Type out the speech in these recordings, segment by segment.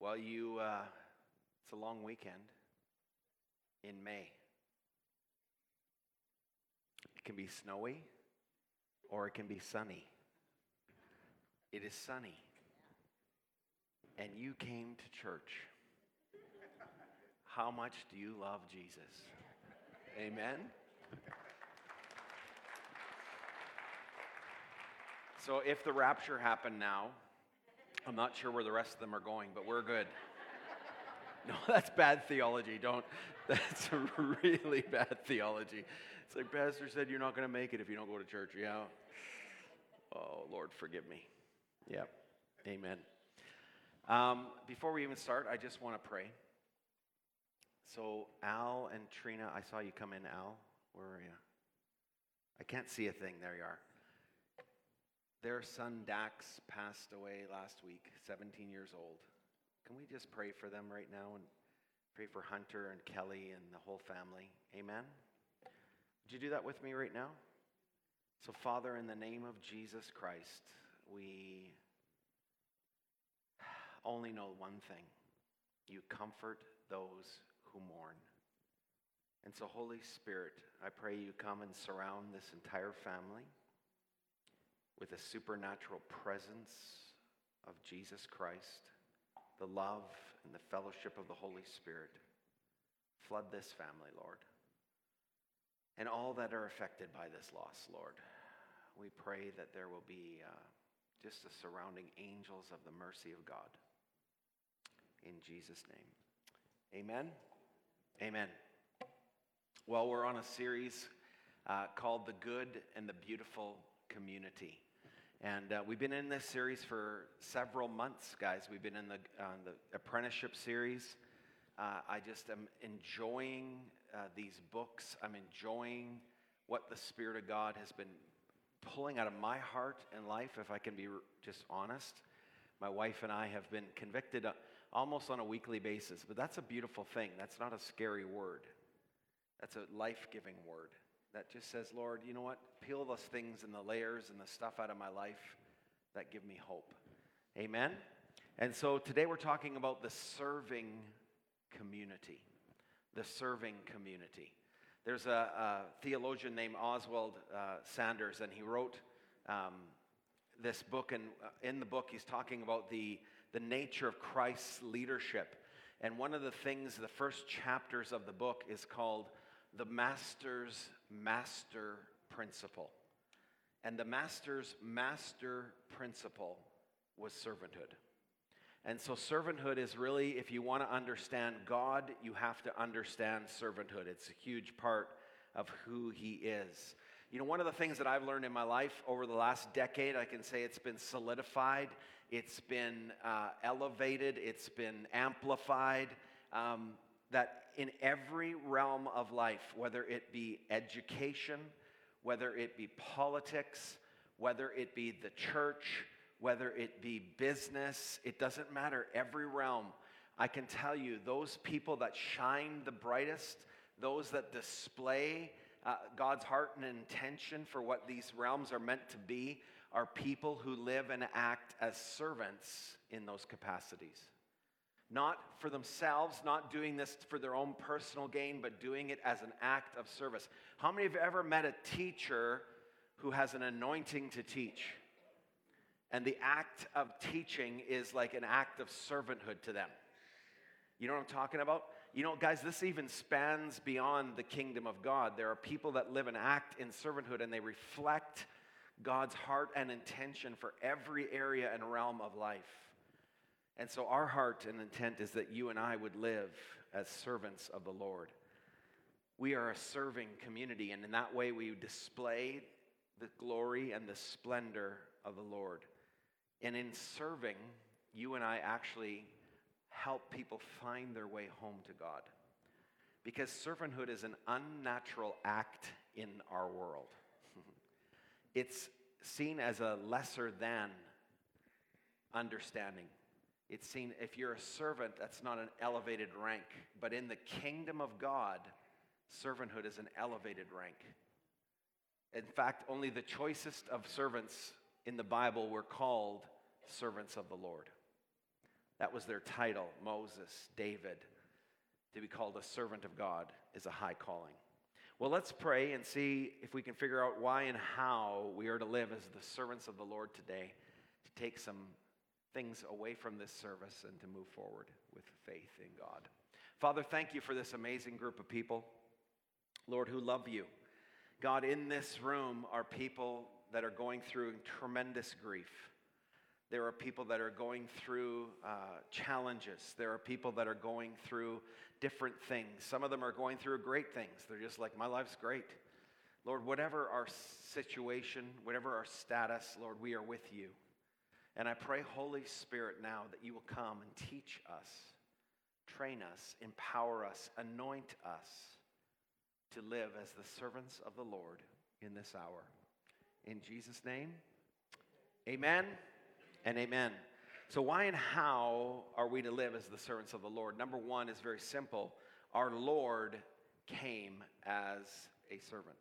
Well, you, uh, it's a long weekend in May. It can be snowy or it can be sunny. It is sunny. And you came to church. How much do you love Jesus? Amen. So if the rapture happened now, I'm not sure where the rest of them are going, but we're good. No, that's bad theology. Don't. That's really bad theology. It's like Pastor said, you're not going to make it if you don't go to church. Yeah. Oh, Lord, forgive me. Yep. Amen. Um, before we even start, I just want to pray. So, Al and Trina, I saw you come in. Al, where are you? I can't see a thing. There you are. Their son Dax passed away last week, 17 years old. Can we just pray for them right now and pray for Hunter and Kelly and the whole family? Amen. Would you do that with me right now? So, Father, in the name of Jesus Christ, we only know one thing you comfort those who mourn. And so, Holy Spirit, I pray you come and surround this entire family with the supernatural presence of Jesus Christ, the love and the fellowship of the Holy Spirit. Flood this family, Lord. And all that are affected by this loss, Lord. We pray that there will be uh, just the surrounding angels of the mercy of God. In Jesus' name. Amen. Amen. Well, we're on a series uh, called The Good and the Beautiful Community. And uh, we've been in this series for several months, guys. We've been in the, uh, the apprenticeship series. Uh, I just am enjoying uh, these books. I'm enjoying what the Spirit of God has been pulling out of my heart and life, if I can be just honest. My wife and I have been convicted uh, almost on a weekly basis, but that's a beautiful thing. That's not a scary word, that's a life giving word that just says, Lord, you know what? Peel those things and the layers and the stuff out of my life that give me hope. Amen? And so today we're talking about the serving community. The serving community. There's a, a theologian named Oswald uh, Sanders, and he wrote um, this book. And uh, in the book, he's talking about the, the nature of Christ's leadership. And one of the things, the first chapters of the book is called the Master's Master Principle. And the Master's Master Principle was servanthood. And so, servanthood is really, if you want to understand God, you have to understand servanthood. It's a huge part of who He is. You know, one of the things that I've learned in my life over the last decade, I can say it's been solidified, it's been uh, elevated, it's been amplified. Um, that in every realm of life, whether it be education, whether it be politics, whether it be the church, whether it be business, it doesn't matter. Every realm, I can tell you, those people that shine the brightest, those that display uh, God's heart and intention for what these realms are meant to be, are people who live and act as servants in those capacities not for themselves, not doing this for their own personal gain, but doing it as an act of service. How many have ever met a teacher who has an anointing to teach? And the act of teaching is like an act of servanthood to them. You know what I'm talking about? You know, guys, this even spans beyond the kingdom of God. There are people that live and act in servanthood and they reflect God's heart and intention for every area and realm of life. And so, our heart and intent is that you and I would live as servants of the Lord. We are a serving community, and in that way, we display the glory and the splendor of the Lord. And in serving, you and I actually help people find their way home to God. Because servanthood is an unnatural act in our world, it's seen as a lesser than understanding. It's seen, if you're a servant, that's not an elevated rank. But in the kingdom of God, servanthood is an elevated rank. In fact, only the choicest of servants in the Bible were called servants of the Lord. That was their title Moses, David. To be called a servant of God is a high calling. Well, let's pray and see if we can figure out why and how we are to live as the servants of the Lord today, to take some things away from this service and to move forward with faith in God. Father, thank you for this amazing group of people, Lord, who love you. God, in this room are people that are going through tremendous grief. There are people that are going through uh, challenges. There are people that are going through different things. Some of them are going through great things. They're just like, my life's great. Lord, whatever our situation, whatever our status, Lord, we are with you. And I pray, Holy Spirit, now that you will come and teach us, train us, empower us, anoint us to live as the servants of the Lord in this hour. In Jesus' name, amen and amen. So, why and how are we to live as the servants of the Lord? Number one is very simple our Lord came as a servant.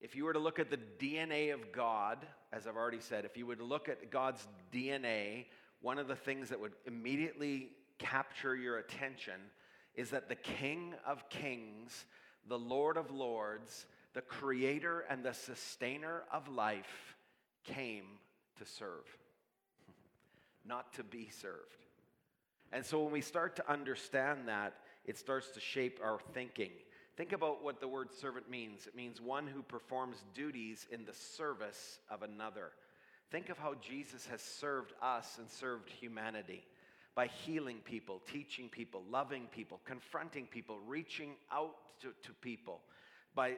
If you were to look at the DNA of God, as I've already said, if you would look at God's DNA, one of the things that would immediately capture your attention is that the King of Kings, the Lord of Lords, the creator and the sustainer of life came to serve, not to be served. And so when we start to understand that, it starts to shape our thinking. Think about what the word servant means. It means one who performs duties in the service of another. Think of how Jesus has served us and served humanity by healing people, teaching people, loving people, confronting people, reaching out to, to people, by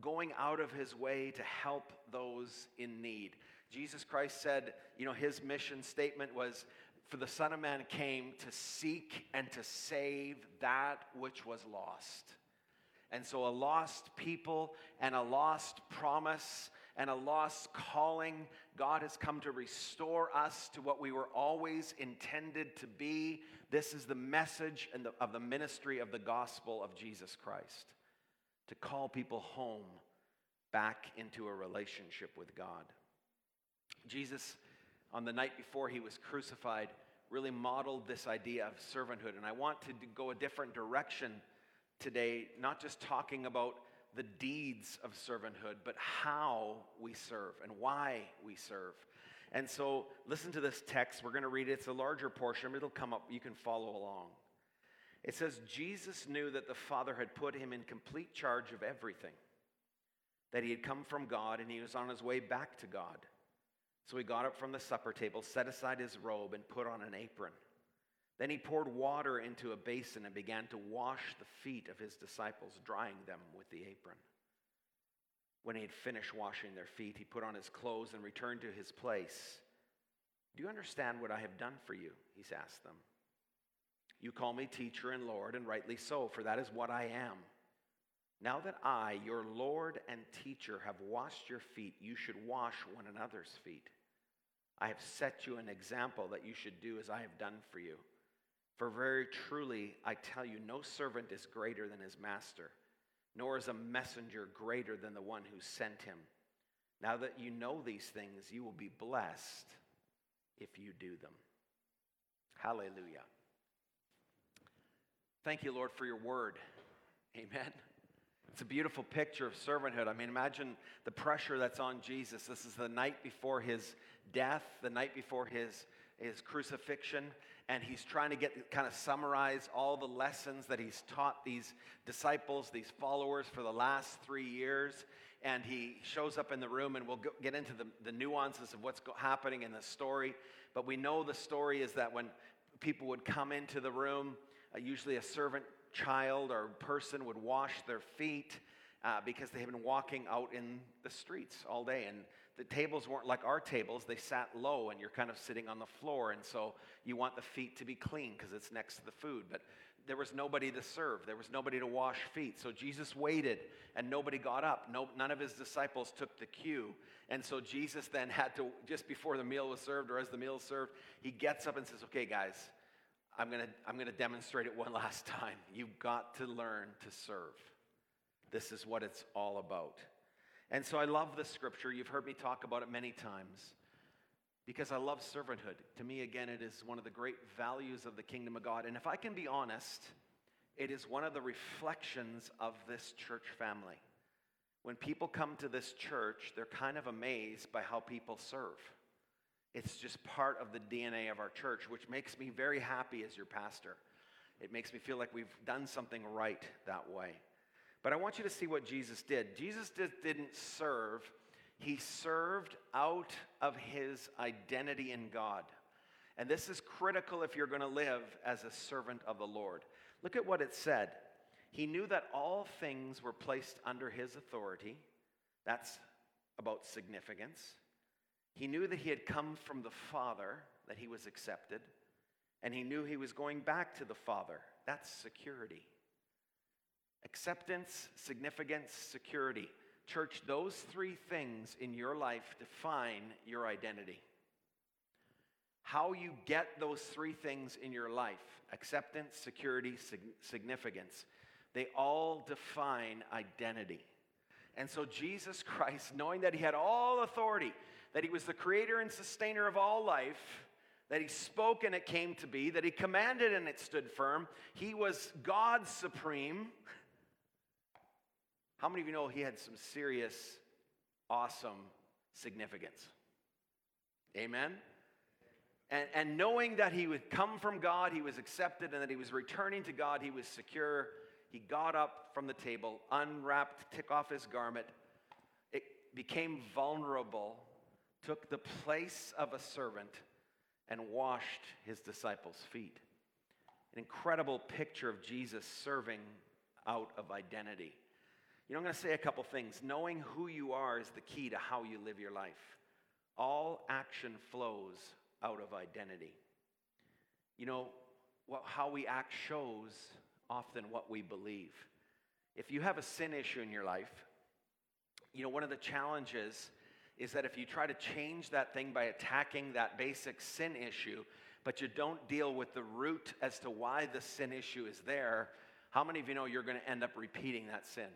going out of his way to help those in need. Jesus Christ said, you know, his mission statement was, For the Son of Man came to seek and to save that which was lost. And so, a lost people and a lost promise and a lost calling, God has come to restore us to what we were always intended to be. This is the message the, of the ministry of the gospel of Jesus Christ to call people home back into a relationship with God. Jesus, on the night before he was crucified, really modeled this idea of servanthood. And I want to go a different direction today, not just talking about the deeds of servanthood, but how we serve and why we serve. And so, listen to this text. We're going to read it. It's a larger portion, it'll come up. You can follow along. It says, Jesus knew that the Father had put him in complete charge of everything, that he had come from God and he was on his way back to God. So he got up from the supper table, set aside his robe, and put on an apron. Then he poured water into a basin and began to wash the feet of his disciples, drying them with the apron. When he had finished washing their feet, he put on his clothes and returned to his place. Do you understand what I have done for you? He's asked them. You call me teacher and Lord, and rightly so, for that is what I am. Now that I, your Lord and teacher, have washed your feet, you should wash one another's feet. I have set you an example that you should do as I have done for you. For very truly, I tell you, no servant is greater than his master, nor is a messenger greater than the one who sent him. Now that you know these things, you will be blessed if you do them. Hallelujah. Thank you, Lord, for your word. Amen. It's a beautiful picture of servanthood. I mean, imagine the pressure that's on Jesus. This is the night before his death, the night before his, his crucifixion and he's trying to get kind of summarize all the lessons that he's taught these disciples, these followers for the last three years. And he shows up in the room, and we'll go, get into the, the nuances of what's go, happening in the story. But we know the story is that when people would come into the room, uh, usually a servant child or person would wash their feet uh, because they had been walking out in the streets all day. And the tables weren't like our tables, they sat low and you're kind of sitting on the floor. And so you want the feet to be clean because it's next to the food. But there was nobody to serve, there was nobody to wash feet. So Jesus waited and nobody got up. No, none of his disciples took the cue. And so Jesus then had to, just before the meal was served or as the meal was served, he gets up and says, Okay, guys, I'm going to I'm going to demonstrate it one last time. You've got to learn to serve. This is what it's all about. And so I love this scripture. You've heard me talk about it many times. because I love servanthood. To me, again, it is one of the great values of the kingdom of God. And if I can be honest, it is one of the reflections of this church family. When people come to this church, they're kind of amazed by how people serve. It's just part of the DNA of our church, which makes me very happy as your pastor. It makes me feel like we've done something right that way. But I want you to see what Jesus did. Jesus did, didn't serve, he served out of his identity in God. And this is critical if you're going to live as a servant of the Lord. Look at what it said. He knew that all things were placed under his authority. That's about significance. He knew that he had come from the Father, that he was accepted, and he knew he was going back to the Father. That's security. Acceptance, significance, security. Church, those three things in your life define your identity. How you get those three things in your life acceptance, security, significance they all define identity. And so, Jesus Christ, knowing that he had all authority, that he was the creator and sustainer of all life, that he spoke and it came to be, that he commanded and it stood firm, he was God supreme. How many of you know he had some serious, awesome significance? Amen? And, and knowing that he would come from God, he was accepted, and that he was returning to God, he was secure. He got up from the table, unwrapped, took off his garment, it became vulnerable, took the place of a servant, and washed his disciples' feet. An incredible picture of Jesus serving out of identity. You know, I'm going to say a couple things. Knowing who you are is the key to how you live your life. All action flows out of identity. You know, well, how we act shows often what we believe. If you have a sin issue in your life, you know, one of the challenges is that if you try to change that thing by attacking that basic sin issue, but you don't deal with the root as to why the sin issue is there, how many of you know you're going to end up repeating that sin?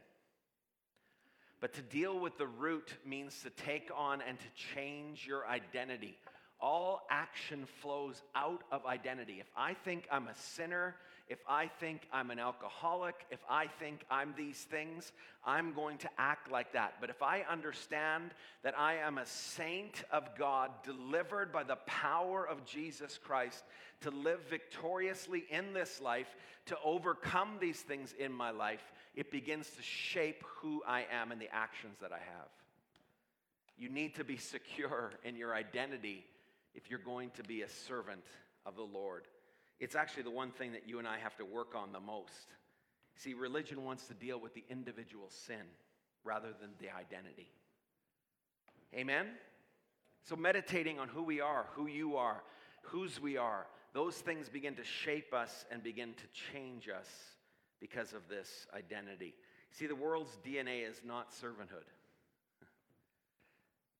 But to deal with the root means to take on and to change your identity. All action flows out of identity. If I think I'm a sinner if I think I'm an alcoholic, if I think I'm these things, I'm going to act like that. But if I understand that I am a saint of God, delivered by the power of Jesus Christ to live victoriously in this life, to overcome these things in my life, it begins to shape who I am and the actions that I have. You need to be secure in your identity if you're going to be a servant of the Lord. It's actually the one thing that you and I have to work on the most. See, religion wants to deal with the individual sin rather than the identity. Amen? So, meditating on who we are, who you are, whose we are, those things begin to shape us and begin to change us because of this identity. See, the world's DNA is not servanthood.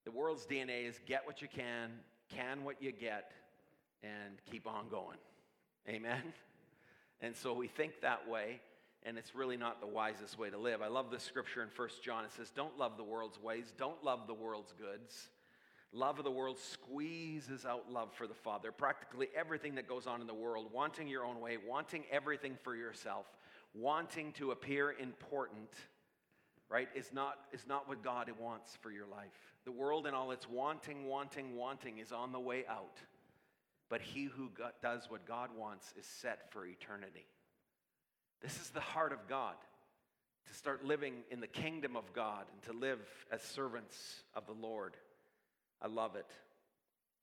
The world's DNA is get what you can, can what you get, and keep on going. Amen? And so we think that way, and it's really not the wisest way to live. I love this scripture in First John. It says, Don't love the world's ways, don't love the world's goods. Love of the world squeezes out love for the Father. Practically everything that goes on in the world, wanting your own way, wanting everything for yourself, wanting to appear important, right, is not, is not what God wants for your life. The world and all its wanting, wanting, wanting is on the way out but he who does what God wants is set for eternity. This is the heart of God to start living in the kingdom of God and to live as servants of the Lord. I love it.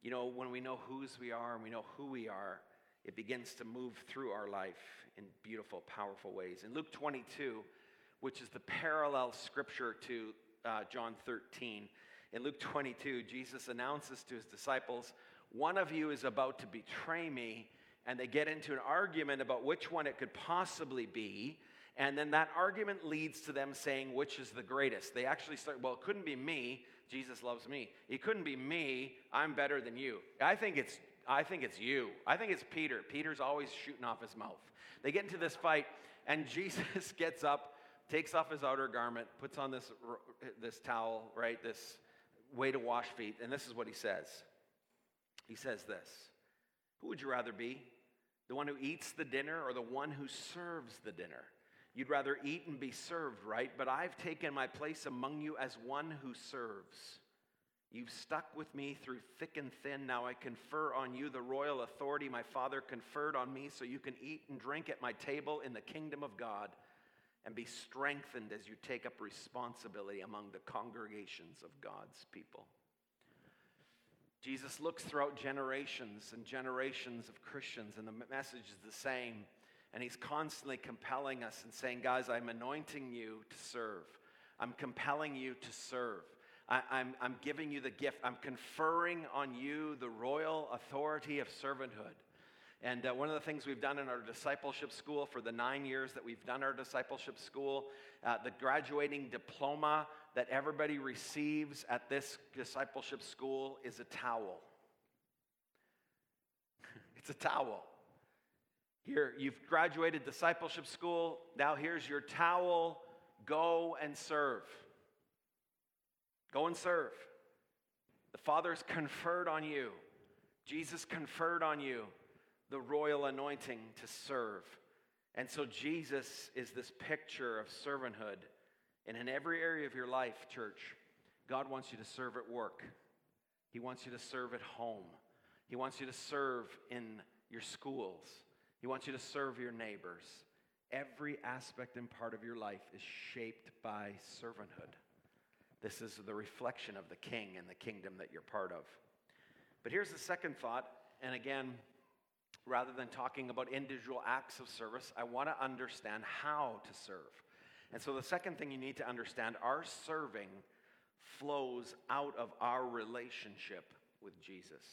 You know, when we know whose we are and we know who we are, it begins to move through our life in beautiful, powerful ways. In Luke 22, which is the parallel scripture to uh, John 13, in Luke 22, Jesus announces to his disciples, one of you is about to betray me, and they get into an argument about which one it could possibly be. And then that argument leads to them saying, which is the greatest? They actually start, well, it couldn't be me. Jesus loves me. It couldn't be me. I'm better than you. I think it's I think it's you. I think it's Peter. Peter's always shooting off his mouth. They get into this fight, and Jesus gets up, takes off his outer garment, puts on this, this towel, right? This way to wash feet, and this is what he says He says this Who would you rather be? The one who eats the dinner or the one who serves the dinner? You'd rather eat and be served, right? But I've taken my place among you as one who serves. You've stuck with me through thick and thin. Now I confer on you the royal authority my Father conferred on me so you can eat and drink at my table in the kingdom of God and be strengthened as you take up responsibility among the congregations of God's people. Jesus looks throughout generations and generations of Christians, and the message is the same. And he's constantly compelling us and saying, Guys, I'm anointing you to serve. I'm compelling you to serve. I, am I'm, I'm giving you the gift. I'm conferring on you the royal authority of servanthood. And uh, one of the things we've done in our discipleship school for the nine years that we've done our discipleship school, uh, the graduating diploma that everybody receives at this discipleship school is a towel. it's a towel. Here, you've graduated discipleship school. Now, here's your towel. Go and serve. Go and serve. The Father's conferred on you, Jesus conferred on you the royal anointing to serve. And so, Jesus is this picture of servanthood. And in every area of your life, church, God wants you to serve at work, He wants you to serve at home, He wants you to serve in your schools. He wants you to serve your neighbors. Every aspect and part of your life is shaped by servanthood. This is the reflection of the king and the kingdom that you're part of. But here's the second thought, and again, rather than talking about individual acts of service, I want to understand how to serve. And so the second thing you need to understand our serving flows out of our relationship with Jesus.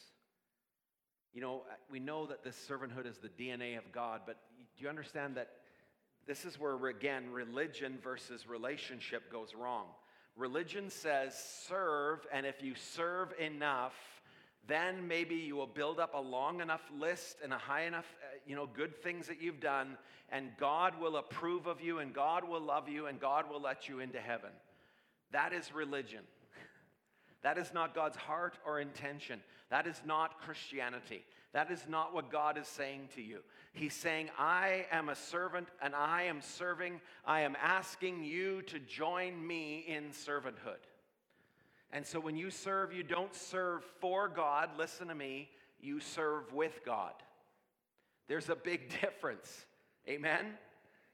You know, we know that this servanthood is the DNA of God, but do you understand that this is where, again, religion versus relationship goes wrong? Religion says serve, and if you serve enough, then maybe you will build up a long enough list and a high enough, uh, you know, good things that you've done, and God will approve of you, and God will love you, and God will let you into heaven. That is religion. That is not God's heart or intention. That is not Christianity. That is not what God is saying to you. He's saying, I am a servant and I am serving. I am asking you to join me in servanthood. And so when you serve, you don't serve for God, listen to me, you serve with God. There's a big difference. Amen?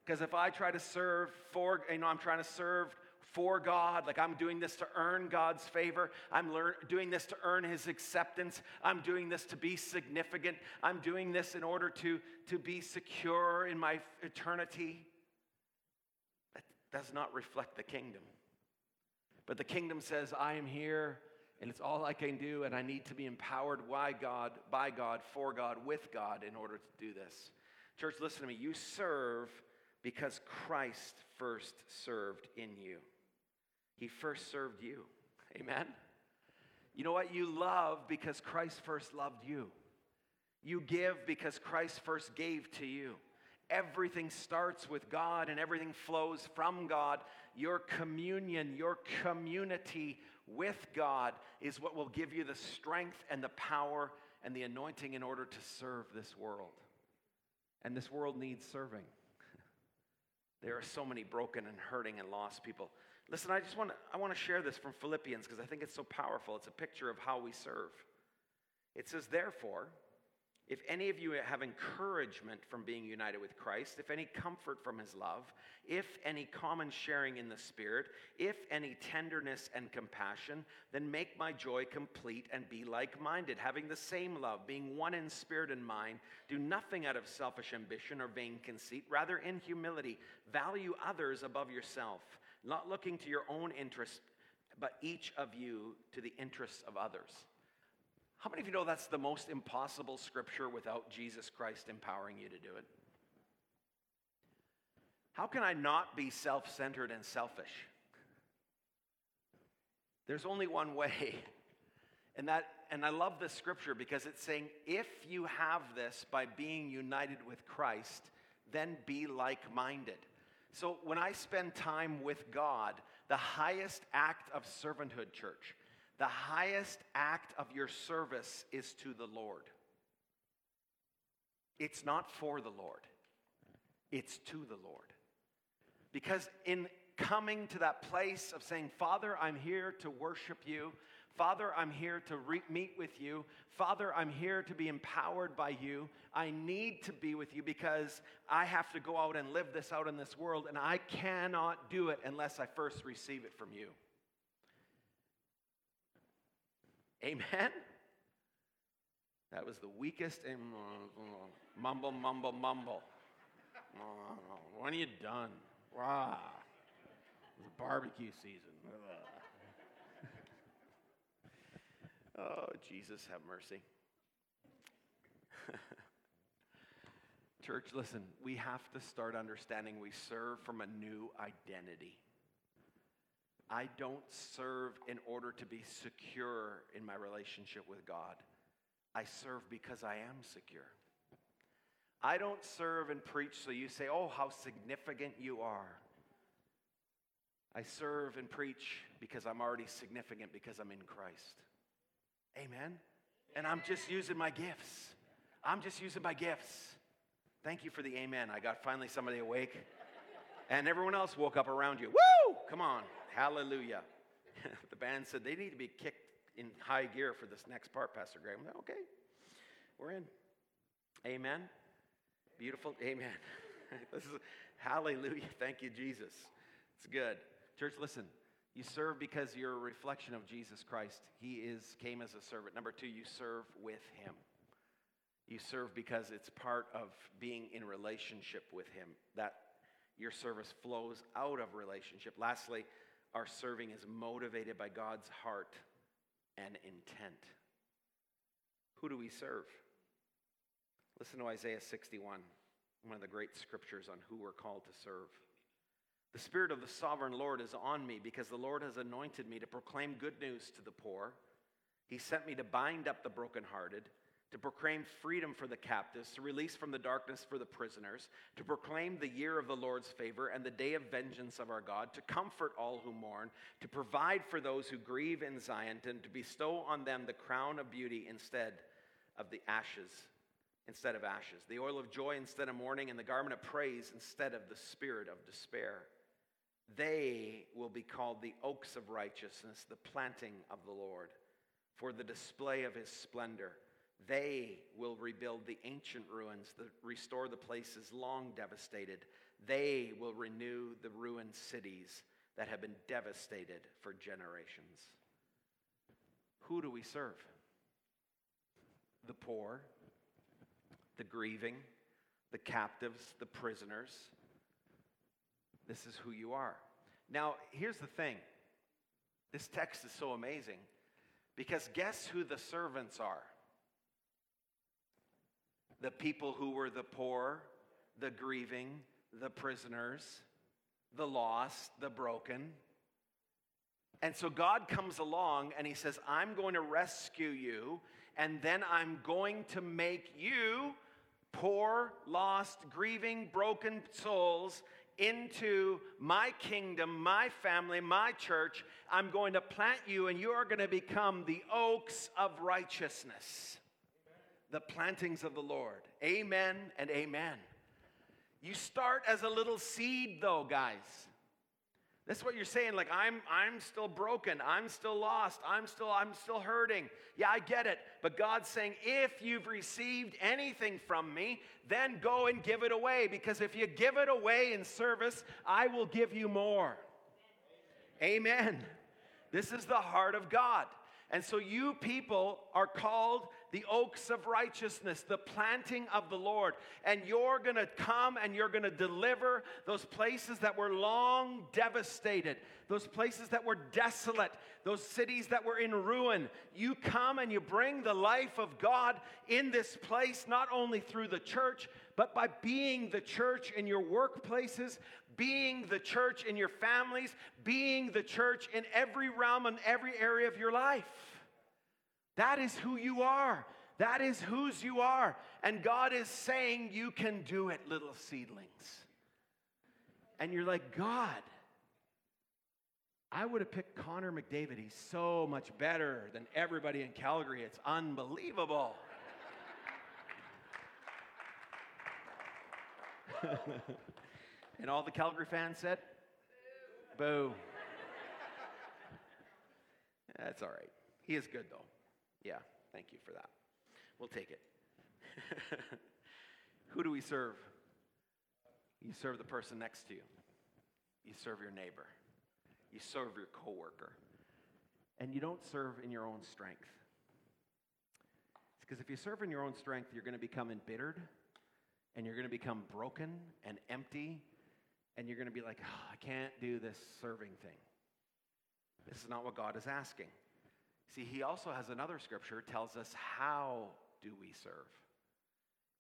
Because if I try to serve for, you know, I'm trying to serve for God, like I'm doing this to earn God's favor. I'm lear- doing this to earn His acceptance. I'm doing this to be significant. I'm doing this in order to, to be secure in my eternity. That does not reflect the kingdom. But the kingdom says, I am here and it's all I can do, and I need to be empowered by God, by God, for God, with God in order to do this. Church, listen to me. You serve because Christ first served in you. He first served you. Amen? You know what? You love because Christ first loved you. You give because Christ first gave to you. Everything starts with God and everything flows from God. Your communion, your community with God is what will give you the strength and the power and the anointing in order to serve this world. And this world needs serving. There are so many broken and hurting and lost people. Listen, I just want to, I want to share this from Philippians because I think it's so powerful. It's a picture of how we serve. It says, Therefore, if any of you have encouragement from being united with Christ, if any comfort from his love, if any common sharing in the Spirit, if any tenderness and compassion, then make my joy complete and be like minded, having the same love, being one in spirit and mind. Do nothing out of selfish ambition or vain conceit, rather, in humility, value others above yourself not looking to your own interest, but each of you to the interests of others. How many of you know that's the most impossible scripture without Jesus Christ empowering you to do it? How can I not be self centered and selfish? There's only one way. And that and I love this scripture because it's saying if you have this by being united with Christ, then be like-minded. So when I spend time with God, the highest act of servanthood, church, The highest act of your service is to the Lord. It's not for the Lord, it's to the Lord. Because in coming to that place of saying, Father, I'm here to worship you. Father, I'm here to re- meet with you. Father, I'm here to be empowered by you. I need to be with you because I have to go out and live this out in this world, and I cannot do it unless I first receive it from you. Amen? That was the weakest mumble, mumble, mumble. When are you done? Wow. It's barbecue season. Oh, Jesus, have mercy. Church, listen, we have to start understanding we serve from a new identity. I don't serve in order to be secure in my relationship with God. I serve because I am secure. I don't serve and preach so you say, oh, how significant you are. I serve and preach because I'm already significant because I'm in Christ. Amen? And I'm just using my gifts. I'm just using my gifts. Thank you for the amen. I got finally somebody awake. And everyone else woke up around you. Woo! Come on. Hallelujah. the band said they need to be kicked in high gear for this next part, Pastor Graham. Okay, we're in. Amen. Beautiful. Amen. this is hallelujah. Thank you, Jesus. It's good. Church, listen. You serve because you're a reflection of Jesus Christ. He is came as a servant. Number two, you serve with him. You serve because it's part of being in relationship with him. That your service flows out of relationship. Lastly, our serving is motivated by God's heart and intent. Who do we serve? Listen to Isaiah 61, one of the great scriptures on who we're called to serve. The Spirit of the sovereign Lord is on me because the Lord has anointed me to proclaim good news to the poor. He sent me to bind up the brokenhearted to proclaim freedom for the captives, to release from the darkness for the prisoners, to proclaim the year of the Lord's favor and the day of vengeance of our God, to comfort all who mourn, to provide for those who grieve in Zion, and to bestow on them the crown of beauty instead of the ashes, instead of ashes, the oil of joy instead of mourning, and the garment of praise instead of the spirit of despair. They will be called the oaks of righteousness, the planting of the Lord, for the display of his splendor. They will rebuild the ancient ruins, the, restore the places long devastated. They will renew the ruined cities that have been devastated for generations. Who do we serve? The poor, the grieving, the captives, the prisoners. This is who you are. Now, here's the thing this text is so amazing because guess who the servants are? the people who were the poor, the grieving, the prisoners, the lost, the broken. And so God comes along and he says, I'm going to rescue you, and then I'm going to make you poor, lost, grieving, broken souls into my kingdom, my family, my church. I'm going to plant you, and you are going to become the oaks of righteousness the plantings of the Lord. Amen and amen. You start as a little seed, though, guys. That's what you're saying. Like, I'm, I'm still broken. I'm still lost. I'm still, I'm still hurting. Yeah, I get it. But God's saying, if you've received anything from me, then go and give it away. Because if you give it away in service, I will give you more. Amen. This is the heart of God. And so you people are called the oaks of righteousness, the planting of the Lord. And you're going to come and you're going to deliver those places that were long devastated, those places that were desolate, those cities that were in ruin. You come and you bring the life of God in this place, not only through the church, but by being the church in your workplaces, being the church in your families, being the church in every realm and every area of your life. That is who you are. That is whose you are. And God is saying, You can do it, little seedlings. And you're like, God, I would have picked Connor McDavid. He's so much better than everybody in Calgary. It's unbelievable. and all the Calgary fans said, Boo. That's all right. He is good, though. Yeah, thank you for that. We'll take it. Who do we serve? You serve the person next to you. You serve your neighbor. You serve your coworker. And you don't serve in your own strength. Because if you serve in your own strength, you're going to become embittered and you're going to become broken and empty and you're going to be like, oh, I can't do this serving thing. This is not what God is asking. See, he also has another scripture tells us how do we serve.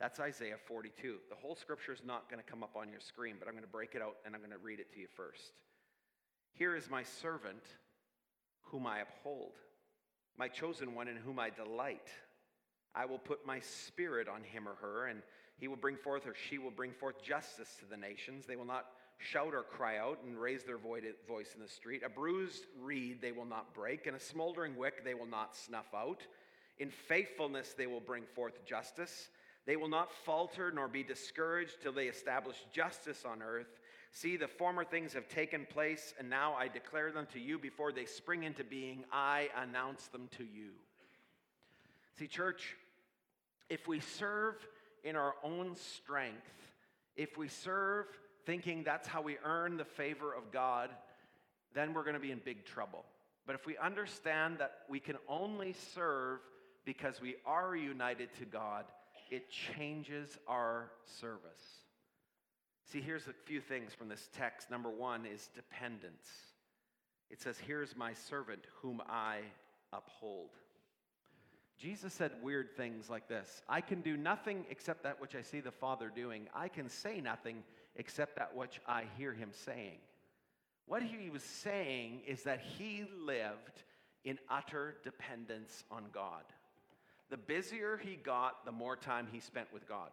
That's Isaiah 42. The whole scripture is not going to come up on your screen, but I'm going to break it out and I'm going to read it to you first. Here is my servant whom I uphold, my chosen one in whom I delight. I will put my spirit on him or her, and he will bring forth or she will bring forth justice to the nations. They will not shout or cry out and raise their voice in the street. A bruised reed they will not break, and a smoldering wick they will not snuff out. In faithfulness they will bring forth justice. They will not falter nor be discouraged till they establish justice on earth. See, the former things have taken place, and now I declare them to you before they spring into being. I announce them to you. See, church, if we serve in our own strength, if we serve thinking that's how we earn the favor of God, then we're going to be in big trouble. But if we understand that we can only serve because we are united to God, it changes our service. See, here's a few things from this text. Number one is dependence. It says, Here's my servant whom I uphold. Jesus said weird things like this I can do nothing except that which I see the Father doing. I can say nothing except that which I hear him saying. What he was saying is that he lived in utter dependence on God. The busier he got, the more time he spent with God.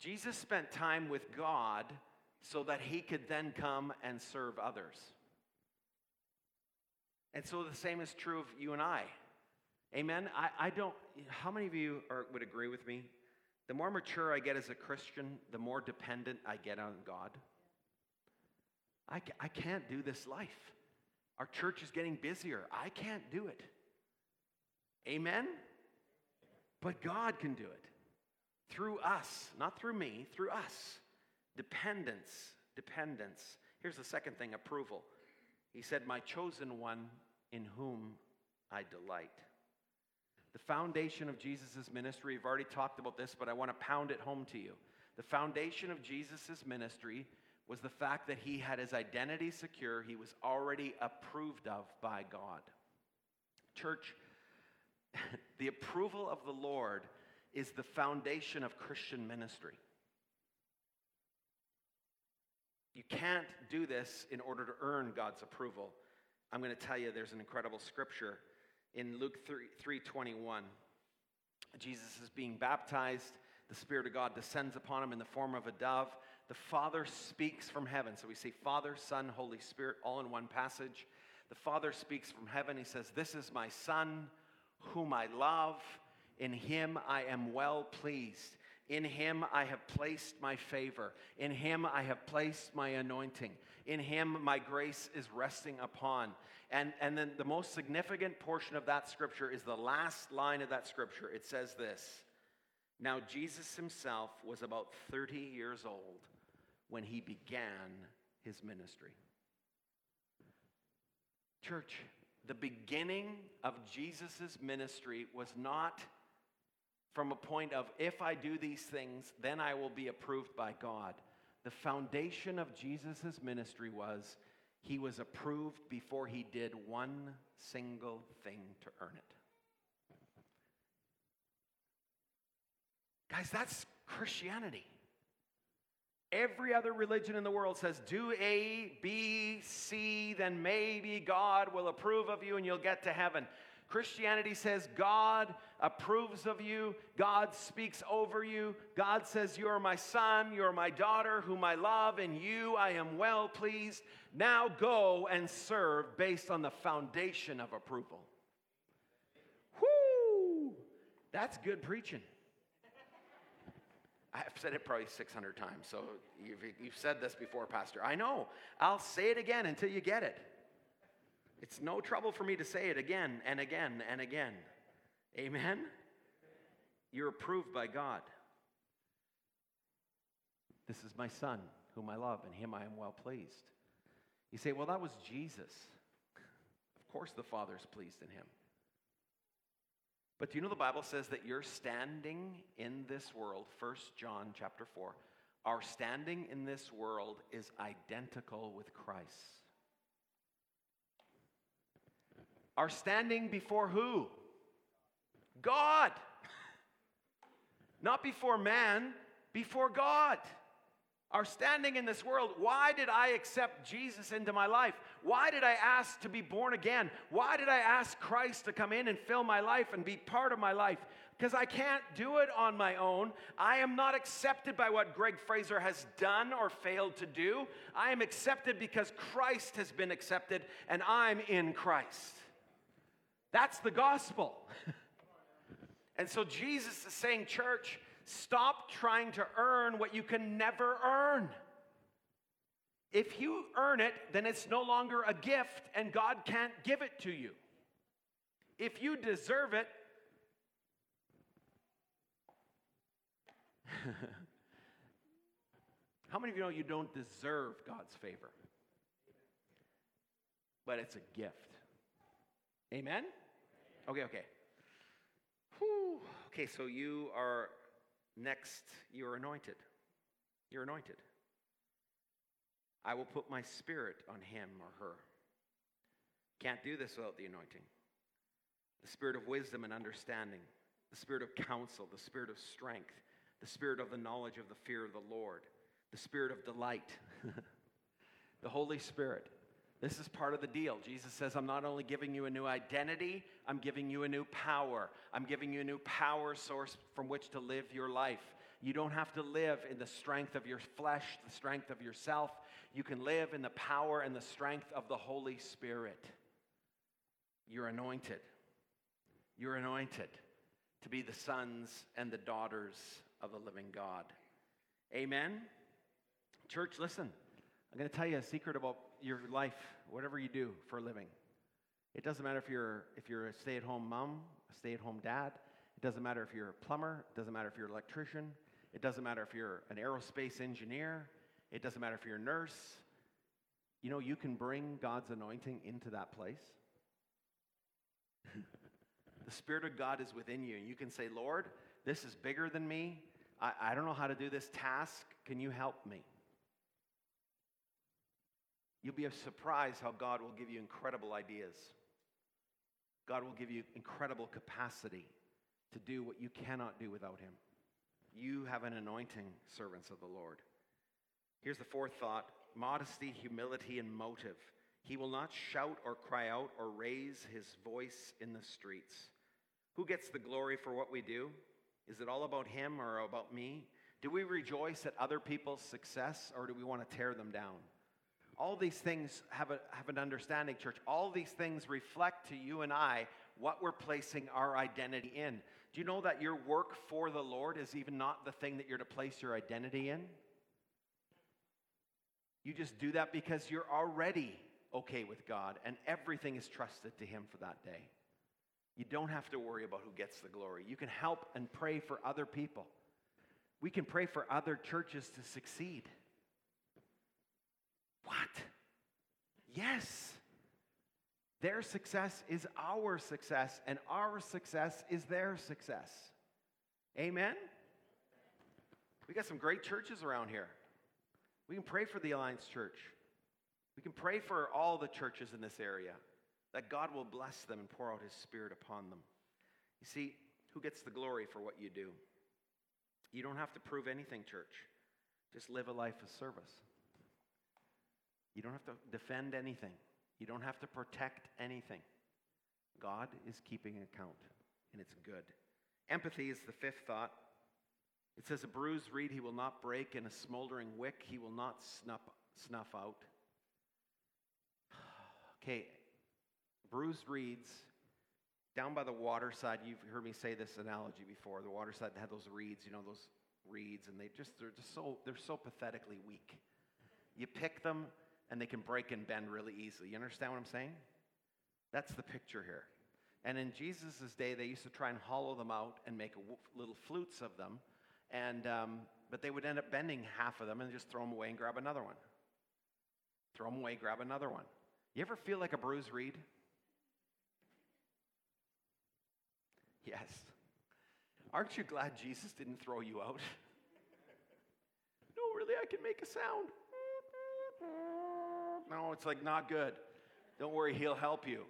Jesus spent time with God so that he could then come and serve others. And so the same is true of you and I. Amen. I, I don't, how many of you are, would agree with me? The more mature I get as a Christian, the more dependent I get on God. I, I can't do this life. Our church is getting busier. I can't do it. Amen? But God can do it through us, not through me, through us. Dependence, dependence. Here's the second thing approval. He said, My chosen one in whom I delight. The foundation of Jesus' ministry, we've already talked about this, but I want to pound it home to you. The foundation of Jesus' ministry was the fact that he had his identity secure, he was already approved of by God. Church, the approval of the Lord is the foundation of Christian ministry. You can't do this in order to earn God's approval. I'm going to tell you there's an incredible scripture in Luke 3, 3:21. Jesus is being baptized. The Spirit of God descends upon him in the form of a dove. The Father speaks from heaven. So we see Father, Son, Holy Spirit all in one passage. The Father speaks from heaven. He says, This is my Son, whom I love. In him I am well pleased. In him I have placed my favor. In him I have placed my anointing. In him my grace is resting upon. And, and then the most significant portion of that scripture is the last line of that scripture. It says this Now Jesus himself was about 30 years old when he began his ministry. Church, the beginning of Jesus' ministry was not from a point of if I do these things, then I will be approved by God. The foundation of Jesus' ministry was he was approved before he did one single thing to earn it. Guys, that's Christianity. Every other religion in the world says, do A, B, C, then maybe God will approve of you and you'll get to heaven. Christianity says God approves of you, God speaks over you, God says, You are my son, you are my daughter, whom I love, and you I am well pleased. Now go and serve based on the foundation of approval. Whoo! That's good preaching. I've said it probably 600 times, so you've, you've said this before, Pastor. I know. I'll say it again until you get it. It's no trouble for me to say it again and again and again. Amen? You're approved by God. This is my son, whom I love, and him I am well pleased. You say, well, that was Jesus. Of course, the Father's pleased in him. But do you know the Bible says that you're standing in this world, 1 John chapter 4, our standing in this world is identical with Christ. Our standing before who? God. Not before man, before God. Our standing in this world. Why did I accept Jesus into my life? Why did I ask to be born again? Why did I ask Christ to come in and fill my life and be part of my life? Because I can't do it on my own. I am not accepted by what Greg Fraser has done or failed to do. I am accepted because Christ has been accepted and I'm in Christ. That's the gospel. and so Jesus is saying, church, stop trying to earn what you can never earn. If you earn it, then it's no longer a gift and God can't give it to you. If you deserve it, How many of you know you don't deserve God's favor? But it's a gift. Amen? Okay, okay. Okay, so you are next, you're anointed. You're anointed. I will put my spirit on him or her. Can't do this without the anointing. The spirit of wisdom and understanding, the spirit of counsel, the spirit of strength, the spirit of the knowledge of the fear of the Lord, the spirit of delight, the Holy Spirit. This is part of the deal. Jesus says, I'm not only giving you a new identity, I'm giving you a new power. I'm giving you a new power source from which to live your life. You don't have to live in the strength of your flesh, the strength of yourself. You can live in the power and the strength of the Holy Spirit. You're anointed. You're anointed to be the sons and the daughters of the living God. Amen? Church, listen. I'm going to tell you a secret about your life, whatever you do for a living. It doesn't matter if you're, if you're a stay at home mom, a stay at home dad. It doesn't matter if you're a plumber. It doesn't matter if you're an electrician. It doesn't matter if you're an aerospace engineer. It doesn't matter if you're a nurse. You know, you can bring God's anointing into that place. the Spirit of God is within you. And you can say, Lord, this is bigger than me. I, I don't know how to do this task. Can you help me? You'll be surprised how God will give you incredible ideas. God will give you incredible capacity to do what you cannot do without Him. You have an anointing, servants of the Lord. Here's the fourth thought modesty, humility, and motive. He will not shout or cry out or raise his voice in the streets. Who gets the glory for what we do? Is it all about him or about me? Do we rejoice at other people's success or do we want to tear them down? All these things have, a, have an understanding, church. All these things reflect to you and I what we're placing our identity in. Do you know that your work for the Lord is even not the thing that you're to place your identity in? You just do that because you're already okay with God and everything is trusted to Him for that day. You don't have to worry about who gets the glory. You can help and pray for other people. We can pray for other churches to succeed. What? Yes. Their success is our success, and our success is their success. Amen? We got some great churches around here. We can pray for the Alliance Church. We can pray for all the churches in this area that God will bless them and pour out His Spirit upon them. You see, who gets the glory for what you do? You don't have to prove anything, church. Just live a life of service. You don't have to defend anything. You don't have to protect anything. God is keeping account, and it's good. Empathy is the fifth thought. It says, A bruised reed he will not break, and a smoldering wick he will not snuff, snuff out. Okay, bruised reeds down by the waterside. You've heard me say this analogy before. The waterside had those reeds, you know, those reeds, and they just they're just so they're so pathetically weak. You pick them, and they can break and bend really easily. You understand what I'm saying? That's the picture here. And in Jesus' day, they used to try and hollow them out and make little flutes of them. And, um, but they would end up bending half of them and just throw them away and grab another one. Throw them away, grab another one. You ever feel like a bruised reed? Yes. Aren't you glad Jesus didn't throw you out? no, really, I can make a sound. No, it's like not good. Don't worry, he'll help you.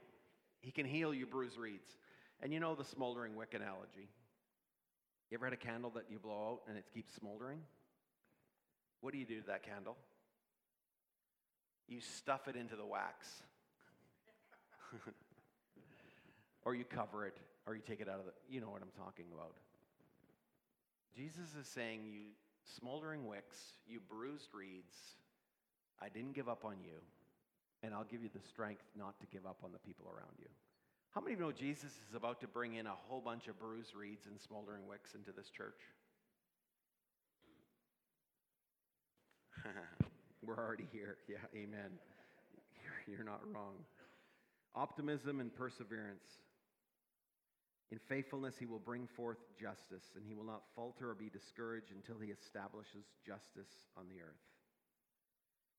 He can heal you bruised reeds. And you know the smoldering wick analogy. You ever had a candle that you blow out and it keeps smoldering? What do you do to that candle? You stuff it into the wax. or you cover it, or you take it out of the, you know what I'm talking about. Jesus is saying, You smoldering wicks, you bruised reeds, I didn't give up on you and I'll give you the strength not to give up on the people around you. How many of you know Jesus is about to bring in a whole bunch of bruised reeds and smoldering wicks into this church? We're already here. Yeah, amen. You're, not wrong. Optimism and perseverance. In faithfulness, he will bring forth justice, and he will not falter or be discouraged until he establishes justice on the earth.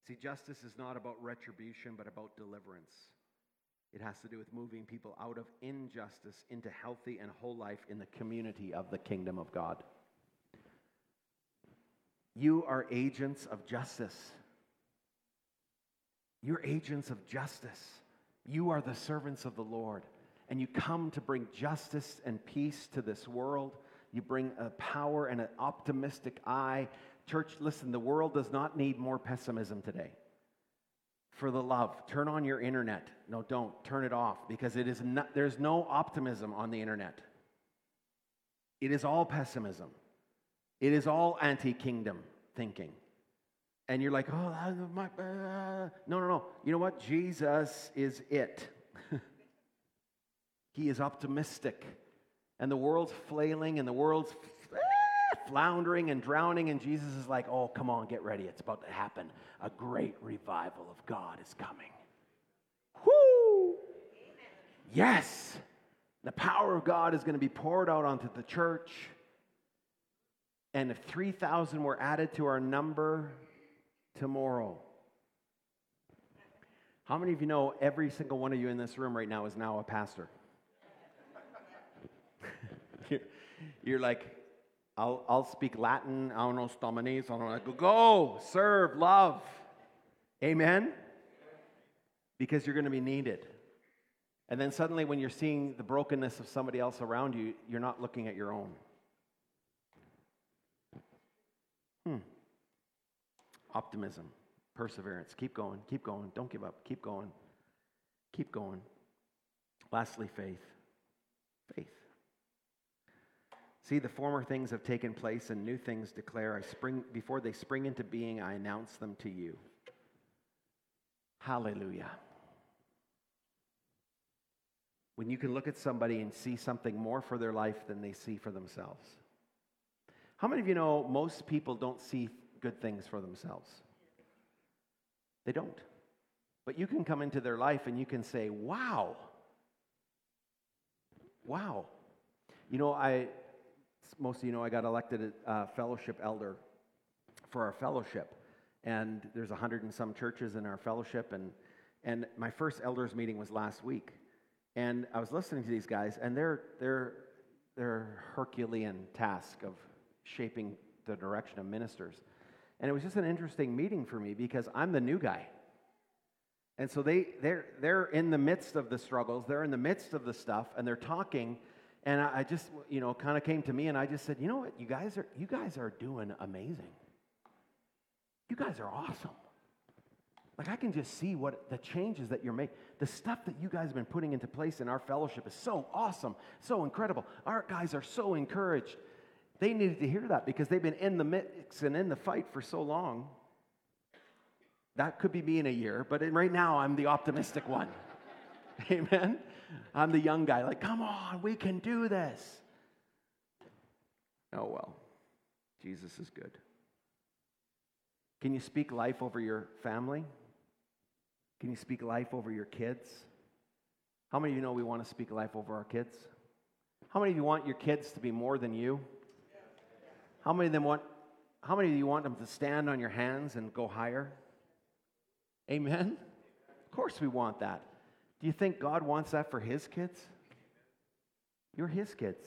See, justice is not about retribution, but about deliverance. It has to do with moving people out of injustice into healthy and whole life in the community of the kingdom of God. You are agents of justice. You're agents of justice. You are the servants of the Lord. And you come to bring justice and peace to this world. You bring a power and an optimistic eye Church, listen, the world does not need more pessimism today. For the love, turn on your internet. No, don't. Turn it off because it is not, there's no optimism on the internet. It is all pessimism. It is all anti kingdom thinking. And you're like, oh, my, uh. no, no, no. You know what? Jesus is it. he is optimistic. And the world's flailing and the world's floundering and drowning, and Jesus is like, Oh, come on, get ready. It's about to happen. A great revival of God is coming. Whoo! Yes! The power of God is going to be poured out onto the church. And if 3,000 were added to our number tomorrow, how many of you know every single one of you in this room right now is now a pastor? You're like, I'll, I'll speak Latin, I don't know, Stominese, I don't know. Go, serve, love. Amen? Because you're going to be needed. And then suddenly, when you're seeing the brokenness of somebody else around you, you're not looking at your own. Hmm. Optimism, perseverance. Keep going, keep going. Don't give up. Keep going. Keep going. Lastly, faith. Faith. See, the former things have taken place and new things declare. I spring, before they spring into being, I announce them to you. Hallelujah. When you can look at somebody and see something more for their life than they see for themselves. How many of you know most people don't see good things for themselves? They don't. But you can come into their life and you can say, wow. Wow. You know, I, most of you know, I got elected a uh, fellowship elder for our fellowship. And there's a hundred and some churches in our fellowship. And, and my first elders meeting was last week. And I was listening to these guys, and their, their, they're Herculean task of shaping the direction of ministers. And it was just an interesting meeting for me because I'm the new guy. And so they, they're, they're in the midst of the struggles, they're in the midst of the stuff, and they're talking and I just, you know, kind of came to me and I just said, you know what, you guys are, you guys are doing amazing. You guys are awesome. Like I can just see what the changes that you're making. the stuff that you guys have been putting into place in our fellowship is so awesome, so incredible. Our guys are so encouraged. They needed to hear that because they've been in the mix and in the fight for so long. That could be me in a year, but right now I'm the optimistic one. Amen. I'm the young guy, like, come on, we can do this. Oh, well, Jesus is good. Can you speak life over your family? Can you speak life over your kids? How many of you know we want to speak life over our kids? How many of you want your kids to be more than you? How many of them want how many of you want them to stand on your hands and go higher? Amen. Of course we want that. Do you think God wants that for his kids? You're his kids.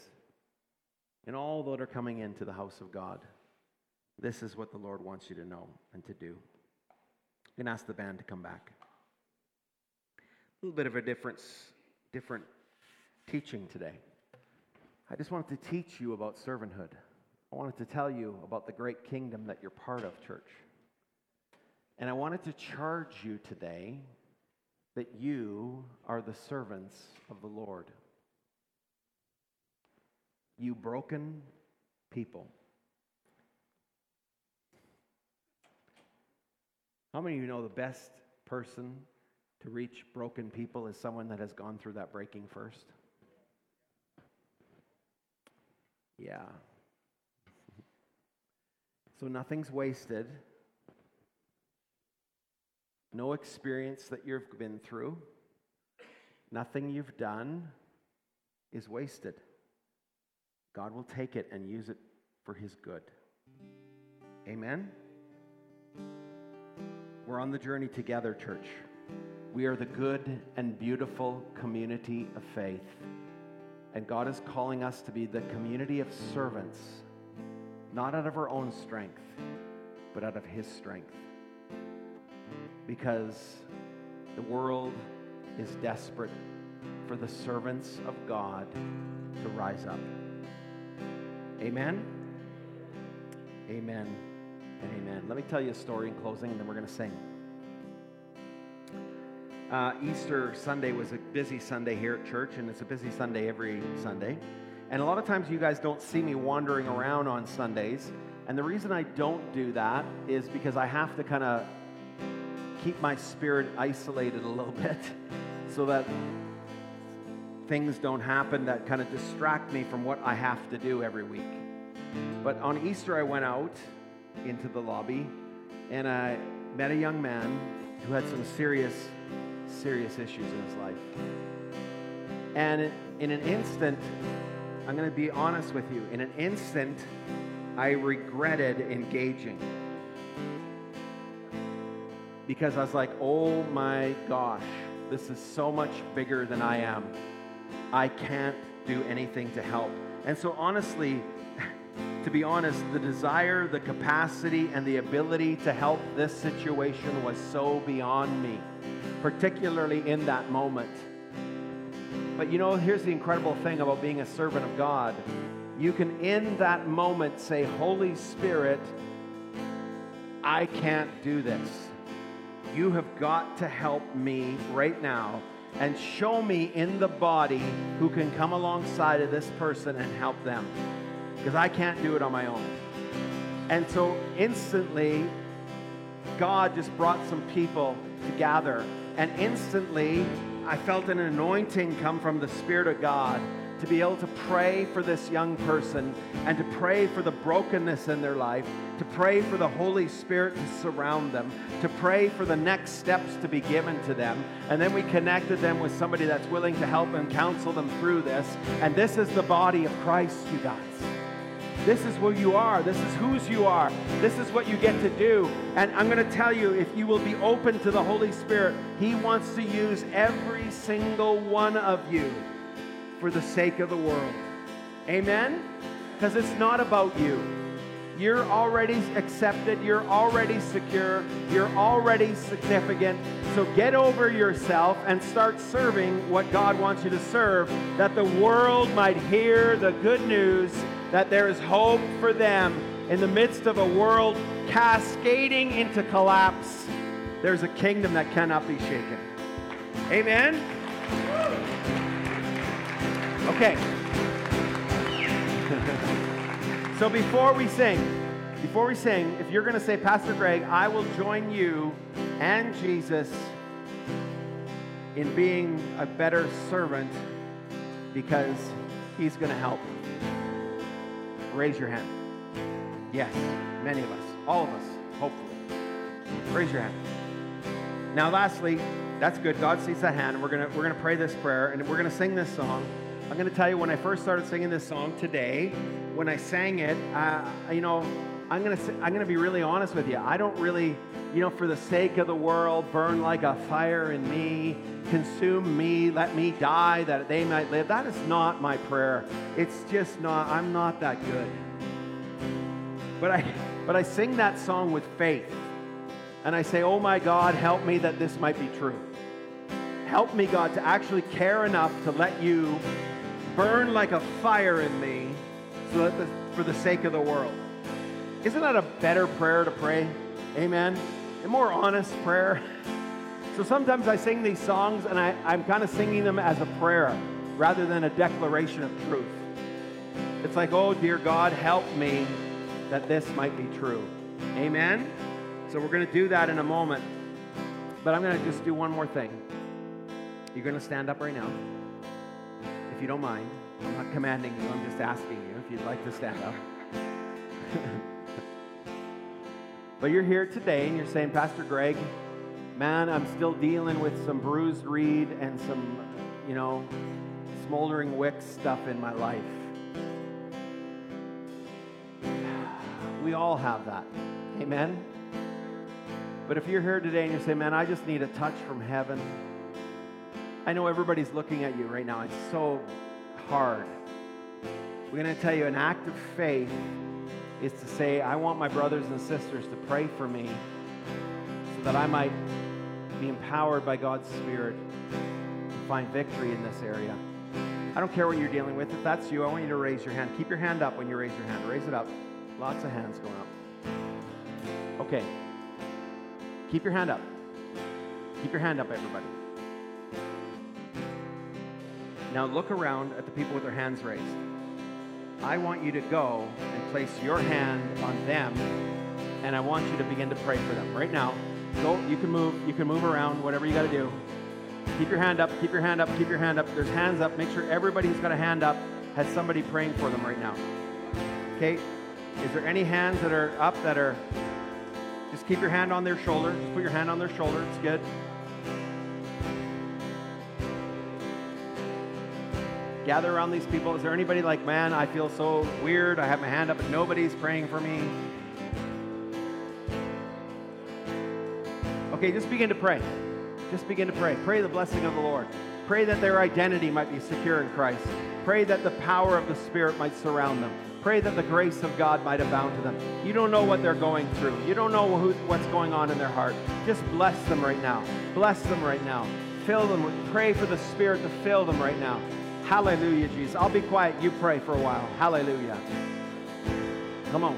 And all that are coming into the house of God. This is what the Lord wants you to know and to do. You can ask the band to come back. A little bit of a difference, different teaching today. I just wanted to teach you about servanthood. I wanted to tell you about the great kingdom that you're part of, church. And I wanted to charge you today that you are the servants of the Lord. You broken people. How many of you know the best person to reach broken people is someone that has gone through that breaking first? Yeah. So nothing's wasted. No experience that you've been through, nothing you've done is wasted. God will take it and use it for His good. Amen? We're on the journey together, church. We are the good and beautiful community of faith. And God is calling us to be the community of servants not out of our own strength, but out of His strength. Because the world is desperate for the servants of God to rise up. Amen? Amen and amen. Let me tell you a story in closing, and then we're going to sing. Uh, Easter Sunday was a busy Sunday here at church, and it's a busy Sunday every Sunday. And a lot of times you guys don't see me wandering around on Sundays. And the reason I don't do that is because I have to kind of keep my spirit isolated a little bit so that things don't happen that kind of distract me from what I have to do every week. But on Easter, I went out into the lobby and I met a young man who had some serious, serious issues in his life. And in an instant, I'm going to be honest with you. In an instant, I regretted engaging. Because I was like, oh my gosh, this is so much bigger than I am. I can't do anything to help. And so, honestly, to be honest, the desire, the capacity, and the ability to help this situation was so beyond me, particularly in that moment. But you know, here's the incredible thing about being a servant of God. You can, in that moment, say, Holy Spirit, I can't do this. You have got to help me right now and show me in the body who can come alongside of this person and help them. Because I can't do it on my own. And so instantly, God just brought some people together. And instantly, I felt an anointing come from the Spirit of God to be able to pray for this young person and to pray for the brokenness in their life, to pray for the Holy Spirit to surround them, to pray for the next steps to be given to them. And then we connected them with somebody that's willing to help and counsel them through this. And this is the body of Christ, you guys. This is who you are. This is whose you are. This is what you get to do. And I'm going to tell you if you will be open to the Holy Spirit, He wants to use every single one of you for the sake of the world. Amen? Because it's not about you. You're already accepted. You're already secure. You're already significant. So get over yourself and start serving what God wants you to serve, that the world might hear the good news that there is hope for them in the midst of a world cascading into collapse. There's a kingdom that cannot be shaken. Amen? Okay. so before we sing, before we sing, if you're going to say, Pastor Greg, I will join you and Jesus in being a better servant because he's going to help. Raise your hand. Yes, many of us, all of us, hopefully. Raise your hand. Now, lastly, that's good. God sees that hand, and we're gonna we're gonna pray this prayer, and we're gonna sing this song. I'm gonna tell you when I first started singing this song today, when I sang it, uh, you know, I'm gonna I'm gonna be really honest with you. I don't really, you know, for the sake of the world, burn like a fire in me, consume me, let me die that they might live. That is not my prayer. It's just not. I'm not that good. But I but I sing that song with faith. And I say, Oh my God, help me that this might be true. Help me, God, to actually care enough to let you burn like a fire in me so the, for the sake of the world. Isn't that a better prayer to pray? Amen. A more honest prayer. So sometimes I sing these songs and I, I'm kind of singing them as a prayer rather than a declaration of truth. It's like, oh, dear God, help me that this might be true. Amen? So we're going to do that in a moment. But I'm going to just do one more thing. You're going to stand up right now. If you don't mind. I'm not commanding you, I'm just asking you if you'd like to stand up. but you're here today and you're saying, Pastor Greg, man, I'm still dealing with some bruised reed and some, you know, smoldering wick stuff in my life. We all have that. Amen? But if you're here today and you say, man, I just need a touch from heaven, I know everybody's looking at you right now. It's so hard. We're going to tell you an act of faith is to say, I want my brothers and sisters to pray for me so that I might be empowered by God's Spirit to find victory in this area. I don't care what you're dealing with. If that's you, I want you to raise your hand. Keep your hand up when you raise your hand. Raise it up. Lots of hands going up. Okay. Keep your hand up. Keep your hand up, everybody. Now look around at the people with their hands raised. I want you to go and place your hand on them, and I want you to begin to pray for them right now. Go. You can move. You can move around. Whatever you got to do. Keep your hand up. Keep your hand up. Keep your hand up. There's hands up. Make sure everybody who's got a hand up has somebody praying for them right now. Okay. Is there any hands that are up that are? Just keep your hand on their shoulder. Just put your hand on their shoulder. It's good. Gather around these people. Is there anybody like, man, I feel so weird. I have my hand up and nobody's praying for me? Okay, just begin to pray. Just begin to pray. Pray the blessing of the Lord. Pray that their identity might be secure in Christ. Pray that the power of the Spirit might surround them. Pray that the grace of God might abound to them. You don't know what they're going through. You don't know who, what's going on in their heart. Just bless them right now. Bless them right now. Fill them. with, Pray for the Spirit to fill them right now. Hallelujah, Jesus. I'll be quiet. You pray for a while. Hallelujah. Come on.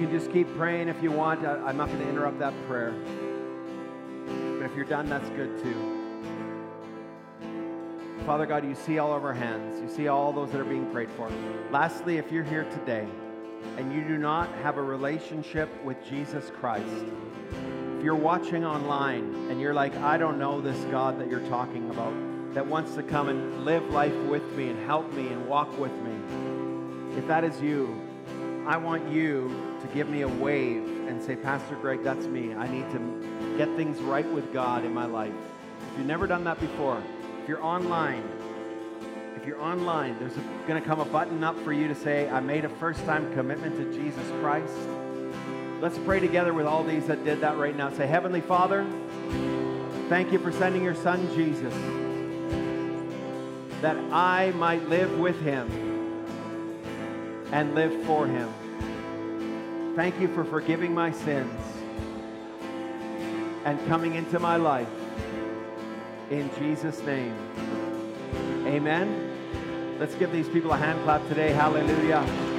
Can just keep praying if you want. I, I'm not going to interrupt that prayer. But if you're done, that's good too. Father God, you see all of our hands. You see all those that are being prayed for. Lastly, if you're here today and you do not have a relationship with Jesus Christ, if you're watching online and you're like, I don't know this God that you're talking about, that wants to come and live life with me and help me and walk with me, if that is you, I want you to give me a wave and say, Pastor Greg, that's me. I need to get things right with God in my life. If you've never done that before, if you're online, if you're online, there's going to come a button up for you to say, I made a first time commitment to Jesus Christ. Let's pray together with all these that did that right now. Say, Heavenly Father, thank you for sending your son Jesus that I might live with him and live for him. Thank you for forgiving my sins and coming into my life. In Jesus' name. Amen. Let's give these people a hand clap today. Hallelujah.